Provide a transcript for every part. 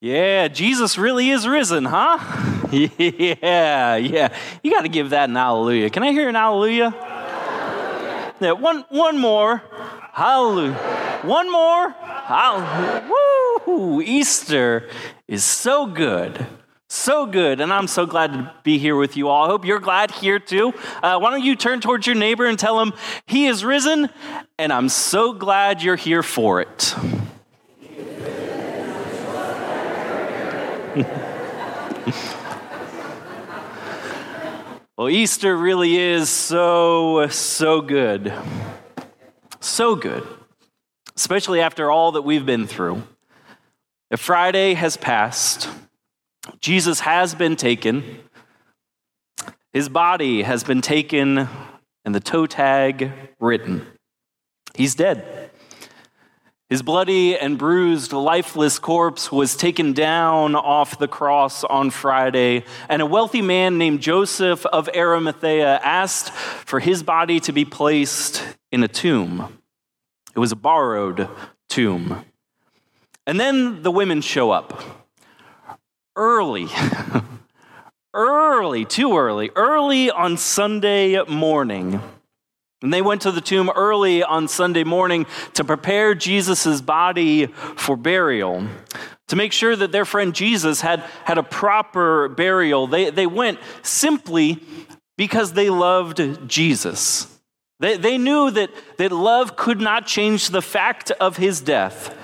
Yeah, Jesus really is risen, huh? yeah, yeah. You got to give that an hallelujah. Can I hear an hallelujah? Yeah, one, one more. Hallelujah. One more. Hallelujah. Woo! Easter is so good. So good, and I'm so glad to be here with you all. I hope you're glad here too. Uh, why don't you turn towards your neighbor and tell him, He is risen, and I'm so glad you're here for it. well, Easter really is so, so good. So good, especially after all that we've been through. If Friday has passed, Jesus has been taken, his body has been taken, and the toe tag written. He's dead. His bloody and bruised, lifeless corpse was taken down off the cross on Friday, and a wealthy man named Joseph of Arimathea asked for his body to be placed in a tomb. It was a borrowed tomb. And then the women show up early, early, too early, early on Sunday morning. And they went to the tomb early on Sunday morning to prepare Jesus' body for burial. To make sure that their friend Jesus had, had a proper burial, they, they went simply because they loved Jesus. They, they knew that, that love could not change the fact of his death,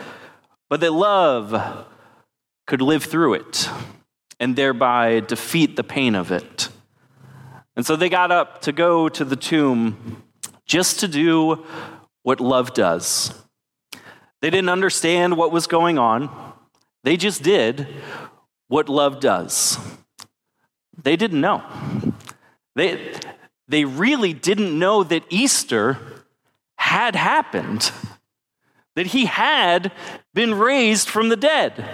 but that love could live through it and thereby defeat the pain of it. And so they got up to go to the tomb just to do what love does. They didn't understand what was going on, they just did what love does. They didn't know. They, they really didn't know that Easter had happened, that he had been raised from the dead,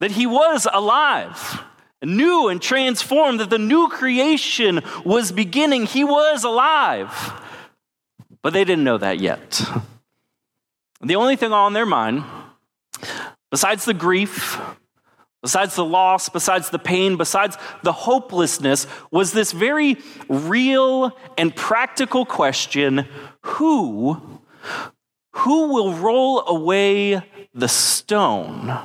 that he was alive, new and transformed, that the new creation was beginning. He was alive. But they didn't know that yet. The only thing on their mind, besides the grief, besides the loss, besides the pain, besides the hopelessness, was this very real and practical question who, who will roll away the stone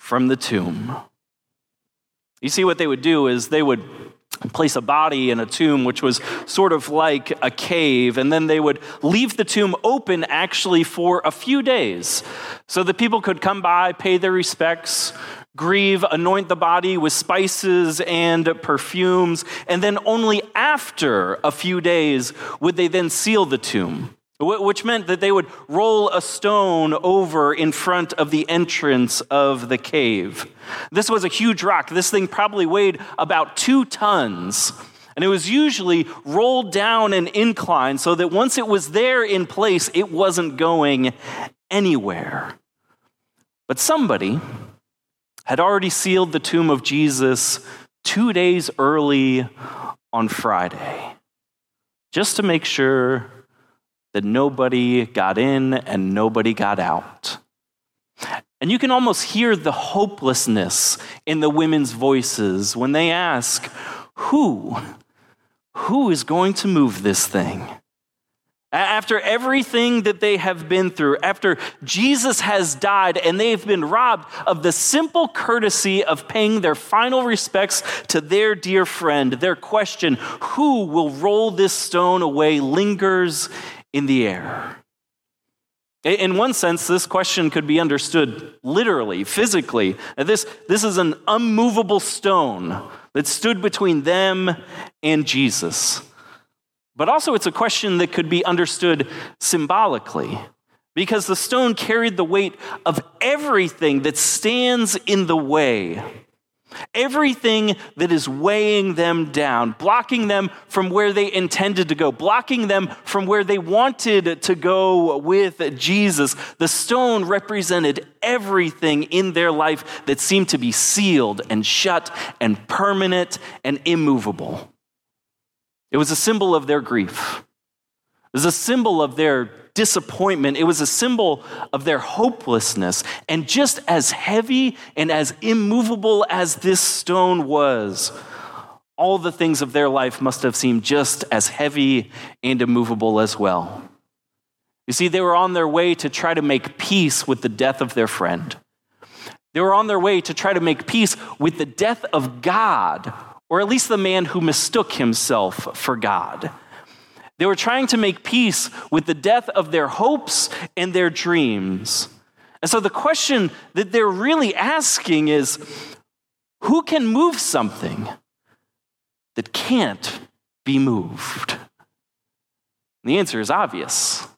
from the tomb? You see, what they would do is they would place a body in a tomb, which was sort of like a cave, and then they would leave the tomb open actually for a few days so that people could come by, pay their respects, grieve, anoint the body with spices and perfumes, and then only after a few days would they then seal the tomb which meant that they would roll a stone over in front of the entrance of the cave. This was a huge rock. This thing probably weighed about two tons. And it was usually rolled down an incline so that once it was there in place, it wasn't going anywhere. But somebody had already sealed the tomb of Jesus two days early on Friday, just to make sure that nobody got in and nobody got out. And you can almost hear the hopelessness in the women's voices when they ask, Who? Who is going to move this thing? After everything that they have been through, after Jesus has died and they've been robbed of the simple courtesy of paying their final respects to their dear friend, their question, Who will roll this stone away, lingers in the air. In one sense, this question could be understood literally, physically. This, this is an unmovable stone that stood between them and Jesus. But also, it's a question that could be understood symbolically because the stone carried the weight of everything that stands in the way Everything that is weighing them down, blocking them from where they intended to go, blocking them from where they wanted to go with Jesus. The stone represented everything in their life that seemed to be sealed and shut and permanent and immovable. It was a symbol of their grief, It was a symbol of their disappointment. It was a symbol of their hopelessness. And just as heavy and as immovable as this stone was, all the things of their life must have seemed just as heavy and immovable as well. You see, they were on their way to try to make peace with the death of their friend. They were on their way to try to make peace with the death of God, or at least the man who mistook himself for God. They were trying to make peace with the death of their hopes and their dreams. And so the question that they're really asking is who can move something that can't be moved? And the answer is obvious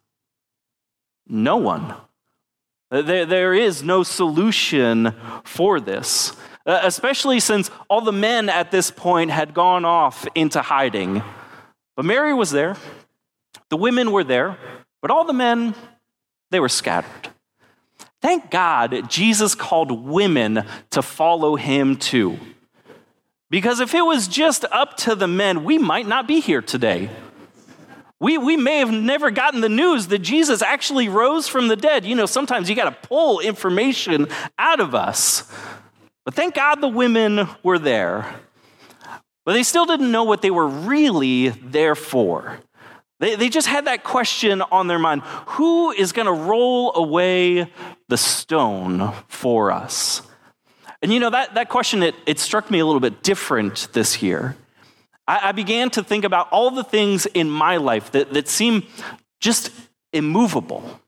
no one. There, there is no solution for this, uh, especially since all the men at this point had gone off into hiding. But Mary was there, the women were there, but all the men, they were scattered. Thank God Jesus called women to follow him too. Because if it was just up to the men, we might not be here today. We, we may have never gotten the news that Jesus actually rose from the dead. You know, sometimes you got to pull information out of us. But thank God the women were there. But they still didn't know what they were really there for. They, they just had that question on their mind who is going to roll away the stone for us? And you know, that, that question, it, it struck me a little bit different this year. I, I began to think about all the things in my life that, that seem just immovable.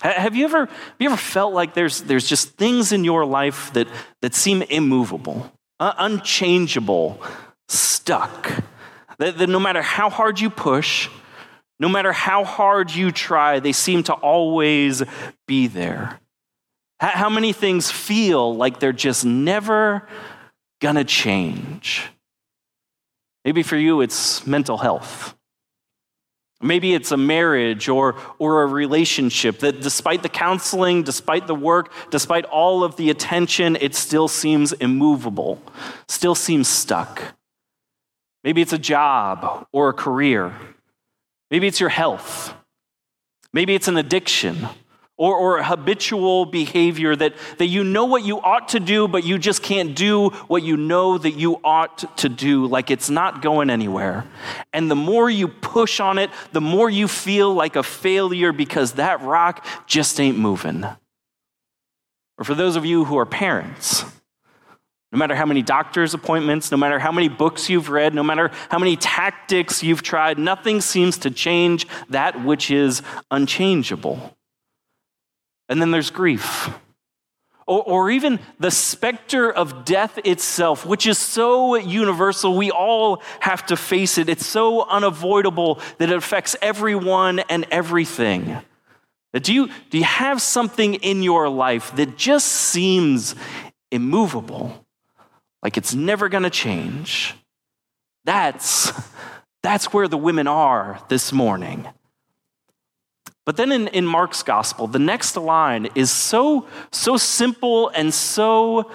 Have you ever, have you ever felt like there's, there's just things in your life that, that seem immovable, Uh, unchangeable, stuck? That, that no matter how hard you push, no matter how hard you try, they seem to always be there. How many things feel like they're just never gonna change? Maybe for you, it's mental health. Maybe it's a marriage or, or a relationship that, despite the counseling, despite the work, despite all of the attention, it still seems immovable, still seems stuck. Maybe it's a job or a career. Maybe it's your health. Maybe it's an addiction or, or habitual behavior that, that you know what you ought to do, but you just can't do what you know that you ought to do, like it's not going anywhere. And the more you push on it, the more you feel like a failure because that rock just ain't moving. Or for those of you who are parents, no matter how many doctor's appointments, no matter how many books you've read, no matter how many tactics you've tried, nothing seems to change that which is unchangeable. And then there's grief. Or, or, even the specter of death itself, which is so universal, we all have to face it. It's so unavoidable that it affects everyone and everything. Do you, do you have something in your life that just seems immovable, like it's never going to change? That's, that's where the women are this morning. But then in, in Mark's gospel, the next line is so, so simple and so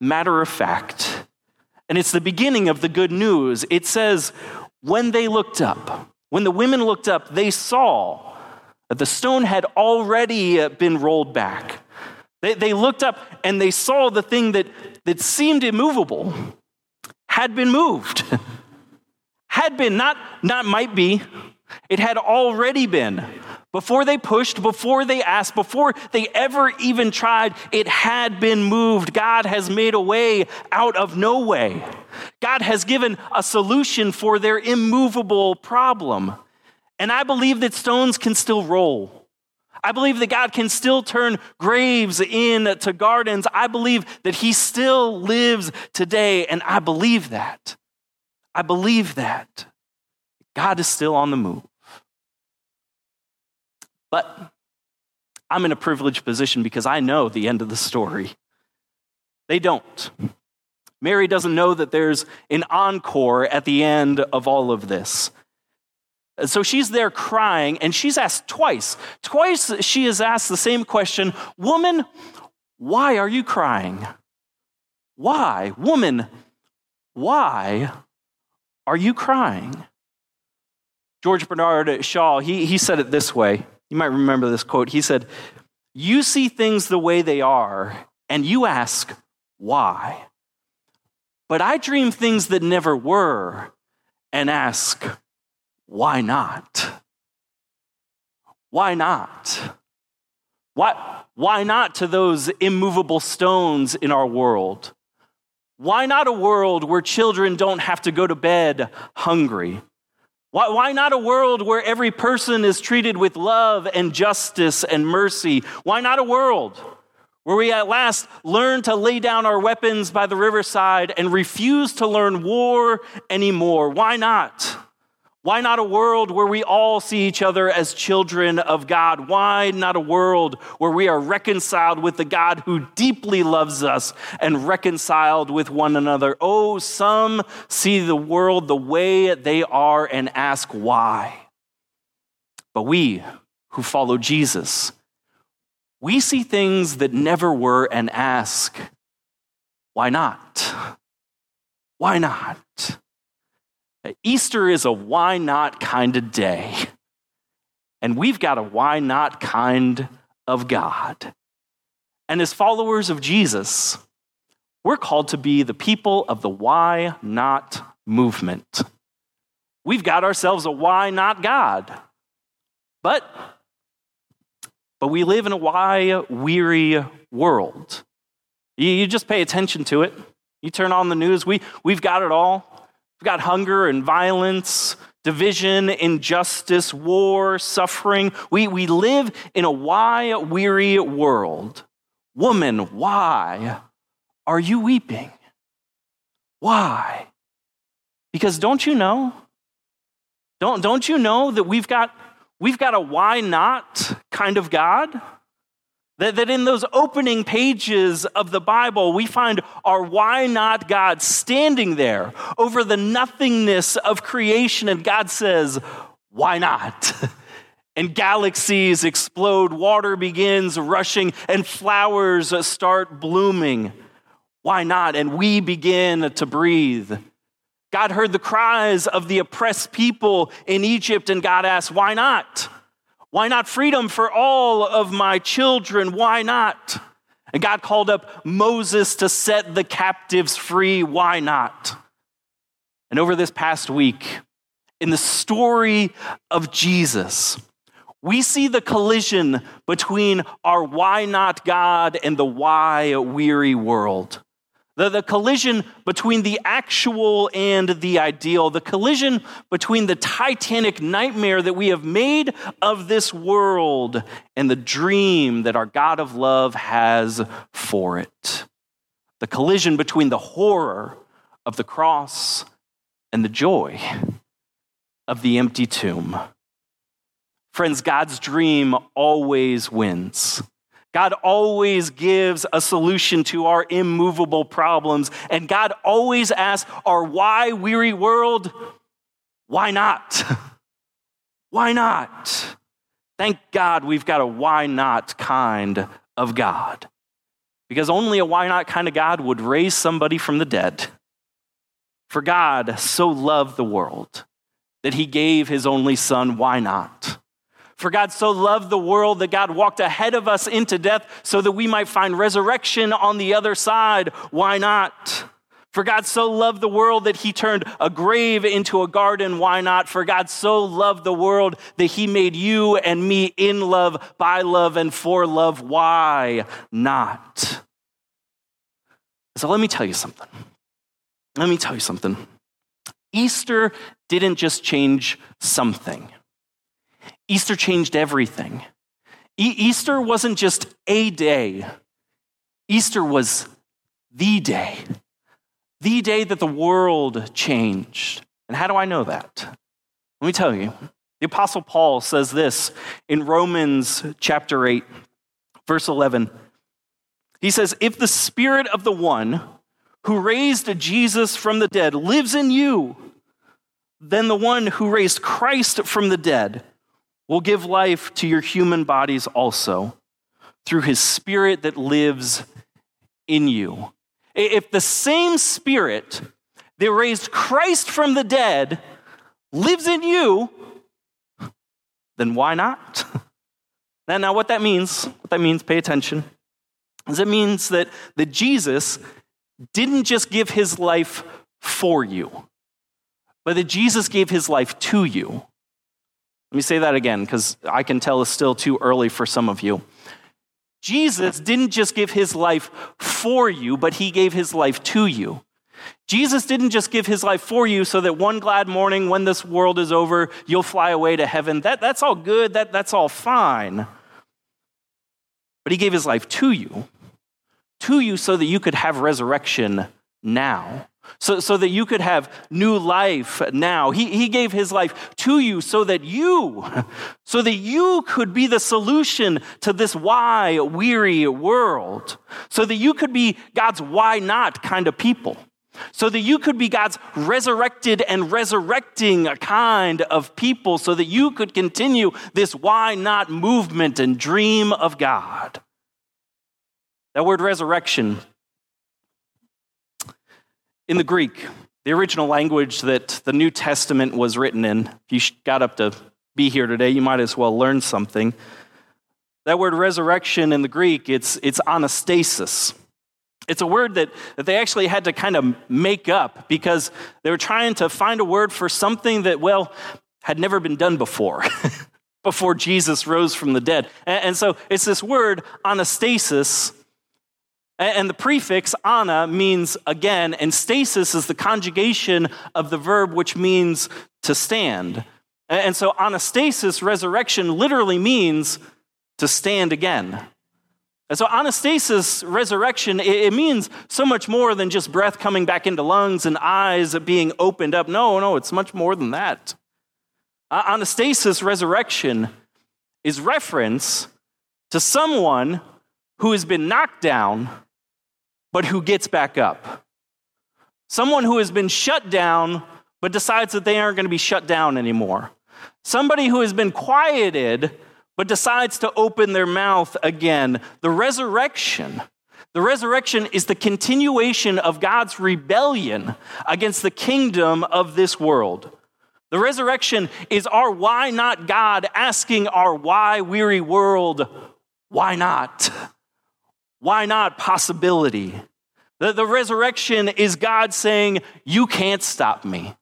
matter of fact. And it's the beginning of the good news. It says, when they looked up, when the women looked up, they saw that the stone had already uh, been rolled back. They, they looked up and they saw the thing that, that seemed immovable had been moved. had been, not, not might be, it had already been. Before they pushed, before they asked, before they ever even tried, it had been moved. God has made a way out of no way. God has given a solution for their immovable problem. And I believe that stones can still roll. I believe that God can still turn graves into gardens. I believe that He still lives today, and I believe that. I believe that. God is still on the move. But I'm in a privileged position because I know the end of the story. They don't. Mary doesn't know that there's an encore at the end of all of this. So she's there crying, and she's asked twice. Twice she is asked the same question Woman, why are you crying? Why? Woman, why are you crying? George Bernard Shaw, he, he said it this way. You might remember this quote. He said, You see things the way they are, and you ask, why? But I dream things that never were and ask, why not? Why not? Why, why not to those immovable stones in our world? Why not a world where children don't have to go to bed hungry? Why, why not a world where every person is treated with love and justice and mercy? Why not a world where we at last learn to lay down our weapons by the riverside and refuse to learn war anymore? Why not? Why not a world where we all see each other as children of God? Why not a world where we are reconciled with the God who deeply loves us and reconciled with one another? Oh, some see the world the way they are and ask why. But we who follow Jesus, we see things that never were and ask, why not? Why not? Easter is a why not kind of day. And we've got a why not kind of God. And as followers of Jesus, we're called to be the people of the why not movement. We've got ourselves a why not God. But but we live in a why weary world. You, you just pay attention to it. You turn on the news, we, we've got it all. We've got hunger and violence, division, injustice, war, suffering. We, we live in a why weary world. Woman, why are you weeping? Why? Because don't you know? Don't, don't you know that we've got, we've got a why not kind of God? That, that in those opening pages of the Bible, we find our why not God standing there over the nothingness of creation, and God says, Why not? and galaxies explode, water begins rushing, and flowers start blooming. Why not? And we begin to breathe. God heard the cries of the oppressed people in Egypt, and God asked, Why not? Why not freedom for all of my children? Why not? And God called up Moses to set the captives free. Why not? And over this past week, in the story of Jesus, we see the collision between our why not God and the why weary world. The, the collision between the actual and the ideal, the collision between the titanic nightmare that we have made of this world and the dream that our God of love has for it. The collision between the horror of the cross and the joy of the empty tomb. Friends, God's dream always wins. God always gives a solution to our immovable problems. And God always asks our why weary world, why not? why not? Thank God we've got a why not kind of God. Because only a why not kind of God would raise somebody from the dead. For God so loved the world that he gave his only son, why not? For God so loved the world that God walked ahead of us into death so that we might find resurrection on the other side. Why not? For God so loved the world that he turned a grave into a garden. Why not? For God so loved the world that he made you and me in love, by love, and for love. Why not? So let me tell you something. Let me tell you something. Easter didn't just change something. Easter changed everything. E- Easter wasn't just a day, Easter was the day, the day that the world changed. And how do I know that? Let me tell you. The Apostle Paul says this in Romans chapter 8, verse 11. He says, If the spirit of the one who raised Jesus from the dead lives in you, then the one who raised Christ from the dead will give life to your human bodies also through his spirit that lives in you. If the same spirit that raised Christ from the dead lives in you, then why not? now, now, what that means, what that means, pay attention, is it means that, that Jesus didn't just give his life for you, but that Jesus gave his life to you. Let me say that again because I can tell it's still too early for some of you. Jesus didn't just give his life for you, but he gave his life to you. Jesus didn't just give his life for you so that one glad morning when this world is over, you'll fly away to heaven. That, that's all good, that, that's all fine. But he gave his life to you, to you so that you could have resurrection now. So, so that you could have new life now. He, he gave his life to you so that you, so that you could be the solution to this why weary world. So that you could be God's why not kind of people so that you could be God's resurrected and resurrecting kind of people, so that you could continue this why not movement and dream of God. That word resurrection, in the Greek, the original language that the New Testament was written in, if you got up to be here today, you might as well learn something. That word resurrection in the Greek, it's, it's anastasis. It's a word that, that they actually had to kind of make up because they were trying to find a word for something that, well, had never been done before, before Jesus rose from the dead. And, and so it's this word, anastasis. And the prefix ana means again, and stasis is the conjugation of the verb which means to stand. And so anastasis, resurrection, literally means to stand again. And so, anastasis, resurrection, it, means so much more than just breath coming back into lungs and eyes being opened up. No, no, it's much more than that. Anastasis, resurrection, is reference to someone who has been knocked down, but who gets back up. Someone who has been shut down, but decides that they aren't going to be shut down anymore. Somebody who has been quieted but decides to open their mouth again. The resurrection. The resurrection is the continuation of God's rebellion against the kingdom of this world. The resurrection is our why not God asking our why weary world, why not? Why not possibility? The, the resurrection is God saying, You can't stop me.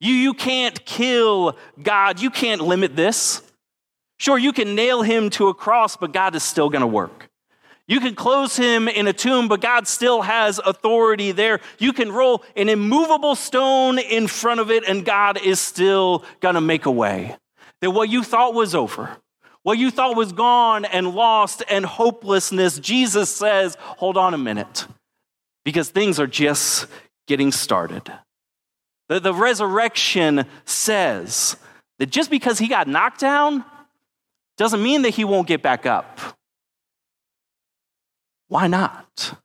You, you can't kill God. You can't limit this. Sure, you can nail him to a cross, but God is still going to work. You can close him in a tomb, but God still has authority there. You can roll an immovable stone in front of it, and God is still going to make a way. That what you thought was over, what you thought was gone and lost and hopelessness, Jesus says, hold on a minute, because things are just getting started. The, the resurrection says that just because he got knocked down, doesn't mean that he won't get back up. Why not?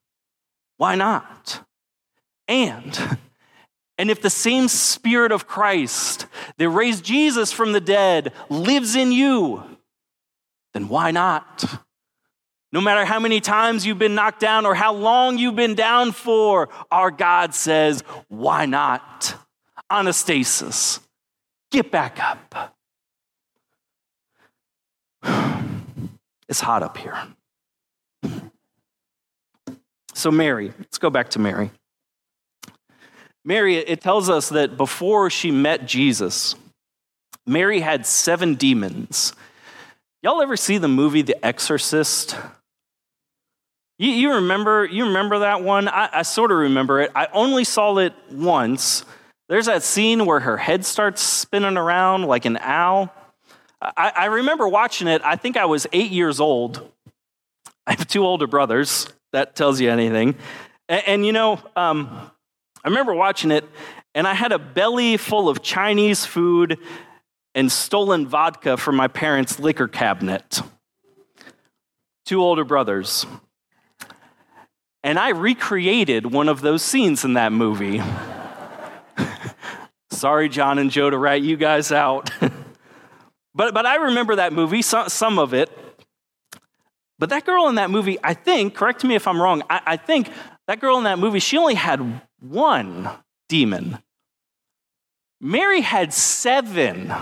Why not? And and if the same spirit of Christ that raised Jesus from the dead lives in you, then why not? No matter how many times you've been knocked down or how long you've been down for, our God says, why not? Anastasis, get back up. It's hot up here. So, Mary, let's go back to Mary. Mary, it tells us that before she met Jesus, Mary had seven demons. Y'all ever see the movie The Exorcist? You, you remember you remember that one? I, I sort of remember it. I only saw it once. There's that scene where her head starts spinning around like an owl. I, I remember watching it. I think I was eight years old. I have two older brothers. That tells you anything. And, and you know, um, I remember watching it, and I had a belly full of Chinese food and stolen vodka from my parents' liquor cabinet. Two older brothers. And I recreated one of those scenes in that movie. Sorry, John and Joe, to rat you guys out. But, but I remember that movie, some, some of it. But that girl in that movie, I think, correct me if I'm wrong, I, I think that girl in that movie, she only had one demon. Mary had seven.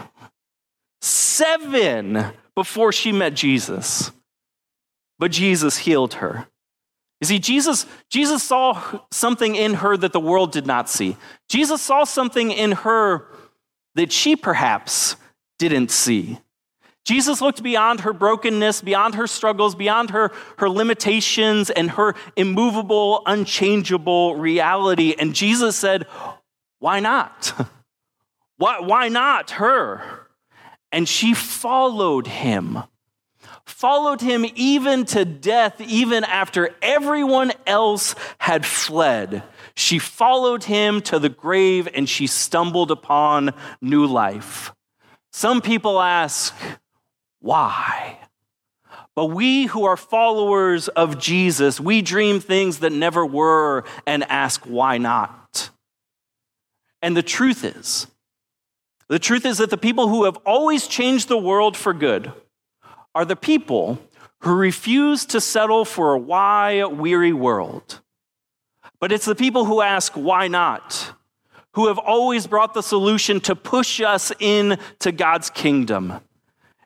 seven before she met Jesus. But Jesus healed her. You see, Jesus, Jesus saw something in her that the world did not see. Jesus saw something in her that she perhaps didn't see. Jesus looked beyond her brokenness, beyond her struggles, beyond her, her limitations and her immovable, unchangeable reality. And Jesus said, Why not? Why, why not her? And she followed him followed him even to death, even after everyone else had fled. She followed him to the grave and she stumbled upon new life. Some people ask, why? But we who are followers of Jesus, we dream things that never were and ask, why not? And the truth is, the truth is that the people who have always changed the world for good, are the people who refuse to settle for a why weary world. But it's the people who ask, why not? Who have always brought the solution to push us into God's kingdom.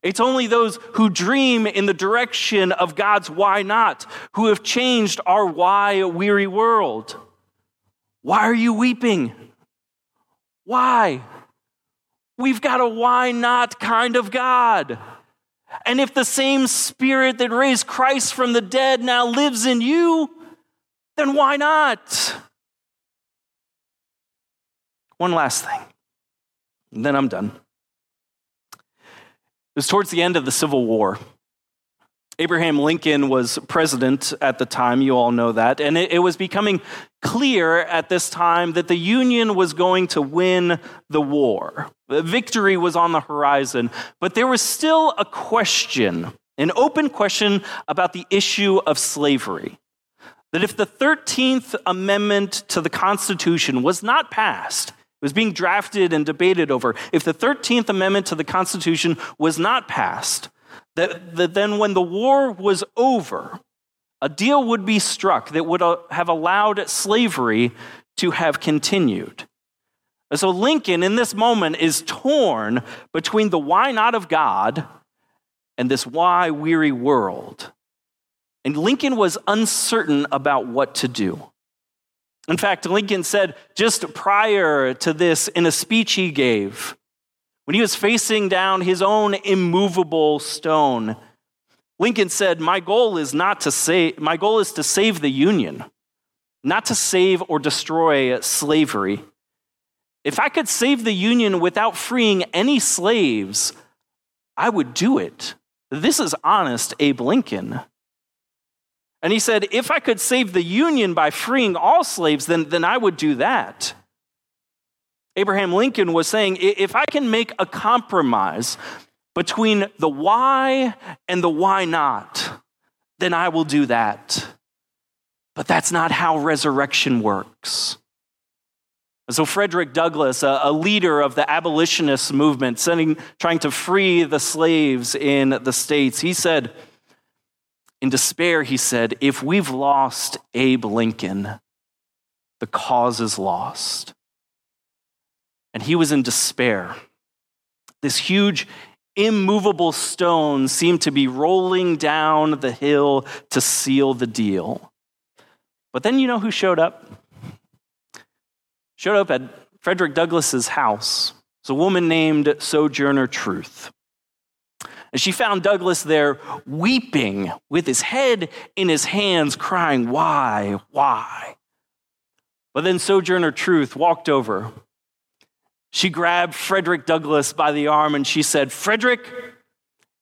It's only those who dream in the direction of God's why not who have changed our why weary world. Why are you weeping? Why? We've got a why not kind of God. And if the same spirit that raised Christ from the dead now lives in you, then why not? One last thing, and then I'm done. It was towards the end of the Civil War. Abraham Lincoln was president at the time, you all know that, and it, it, was becoming clear at this time that the Union was going to win the war. Victory was on the horizon, but there was still a question, an open question about the issue of slavery. That if the 13th Amendment to the Constitution was not passed, it was being drafted and debated over. If the 13th Amendment to the Constitution was not passed, that, that then when the war was over, a deal would be struck that would uh, have allowed slavery to have continued. And so Lincoln, in this moment, is torn between the why not of God and this why weary world. And Lincoln was uncertain about what to do. In fact, Lincoln said just prior to this in a speech he gave, when he was facing down his own immovable stone, Lincoln said, "My goal is not to save my goal is to save the Union, not to save or destroy slavery. If I could save the Union without freeing any slaves, I would do it." This is honest Abe Lincoln. And he said, if I could save the Union by freeing all slaves, then, then I would do that. Abraham Lincoln was saying if I can make a compromise between the why and the why not, then I will do that. But that's not how resurrection works. So, Frederick Douglass, a, leader of the abolitionist movement, sending, trying to free the slaves in the States, he said, in despair, he said, If we've lost Abe Lincoln, the cause is lost and he was in despair. This huge, immovable stone seemed to be rolling down the hill to seal the deal. But then you know who showed up? Showed up at Frederick Douglass's house. It's a woman named Sojourner Truth. And she found Douglass there weeping with his head in his hands, crying, Why? Why? But then Sojourner Truth walked over she grabbed Frederick Douglass by the arm and she said, Frederick,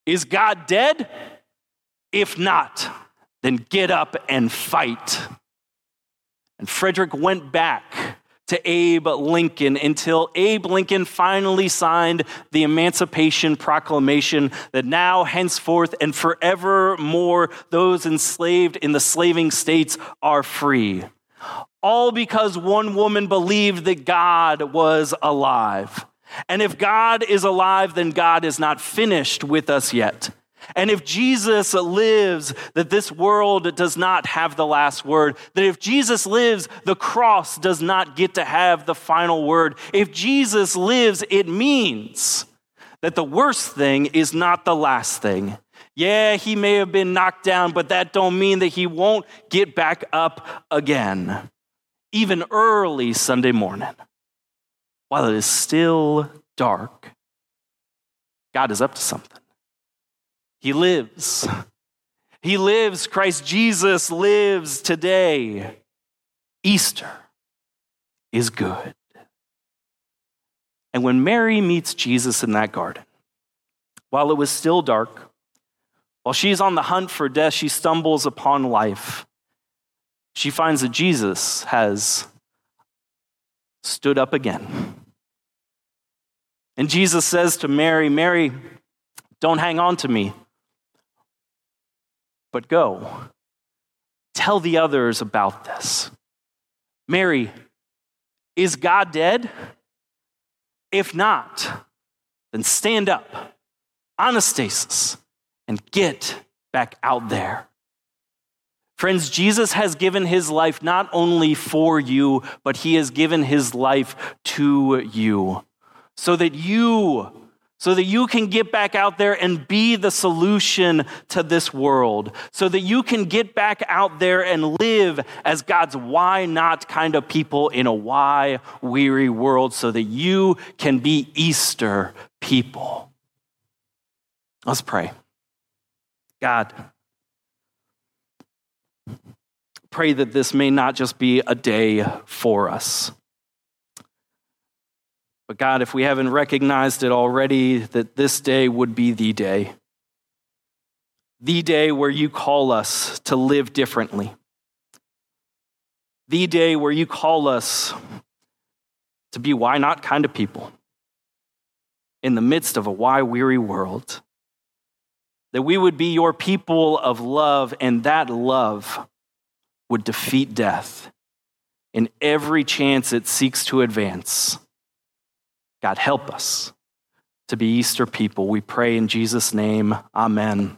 is God dead? If not, then get up and fight. And Frederick went back to Abe Lincoln until Abe Lincoln finally signed the Emancipation Proclamation that now, henceforth, and forevermore, those enslaved in the slaving states are free all because one woman believed that God was alive. And if God is alive, then God is not finished with us yet. And if Jesus lives, that this world does not have the last word. That if Jesus lives, the cross does not get to have the final word. If Jesus lives, it means that the worst thing is not the last thing. Yeah, he may have been knocked down, but that don't mean that he won't get back up again, even early Sunday morning. While it is still dark, God is up to something. He lives. He lives. Christ Jesus lives today. Easter is good. And when Mary meets Jesus in that garden, while it was still dark, while she's on the hunt for death, she stumbles upon life. She finds that Jesus has stood up again. And Jesus says to Mary, Mary, don't hang on to me, but go. Tell the others about this. Mary, is God dead? If not, then stand up, anastasis, and get back out there. Friends, Jesus has given his life not only for you, but he has given his life to you so that you so that you can get back out there and be the solution to this world, so that you can get back out there and live as God's why not kind of people in a why weary world, so that you can be Easter people. Let's pray. God, pray that this may not just be a day for us but God, if we haven't recognized it already, that this day would be the day. The day where you call us to live differently. The day where you call us to be why not kind of people in the midst of a why weary world. That we would be your people of love, and that love would defeat death in every chance it seeks to advance. God, help us to be Easter people. We pray in Jesus' name. Amen.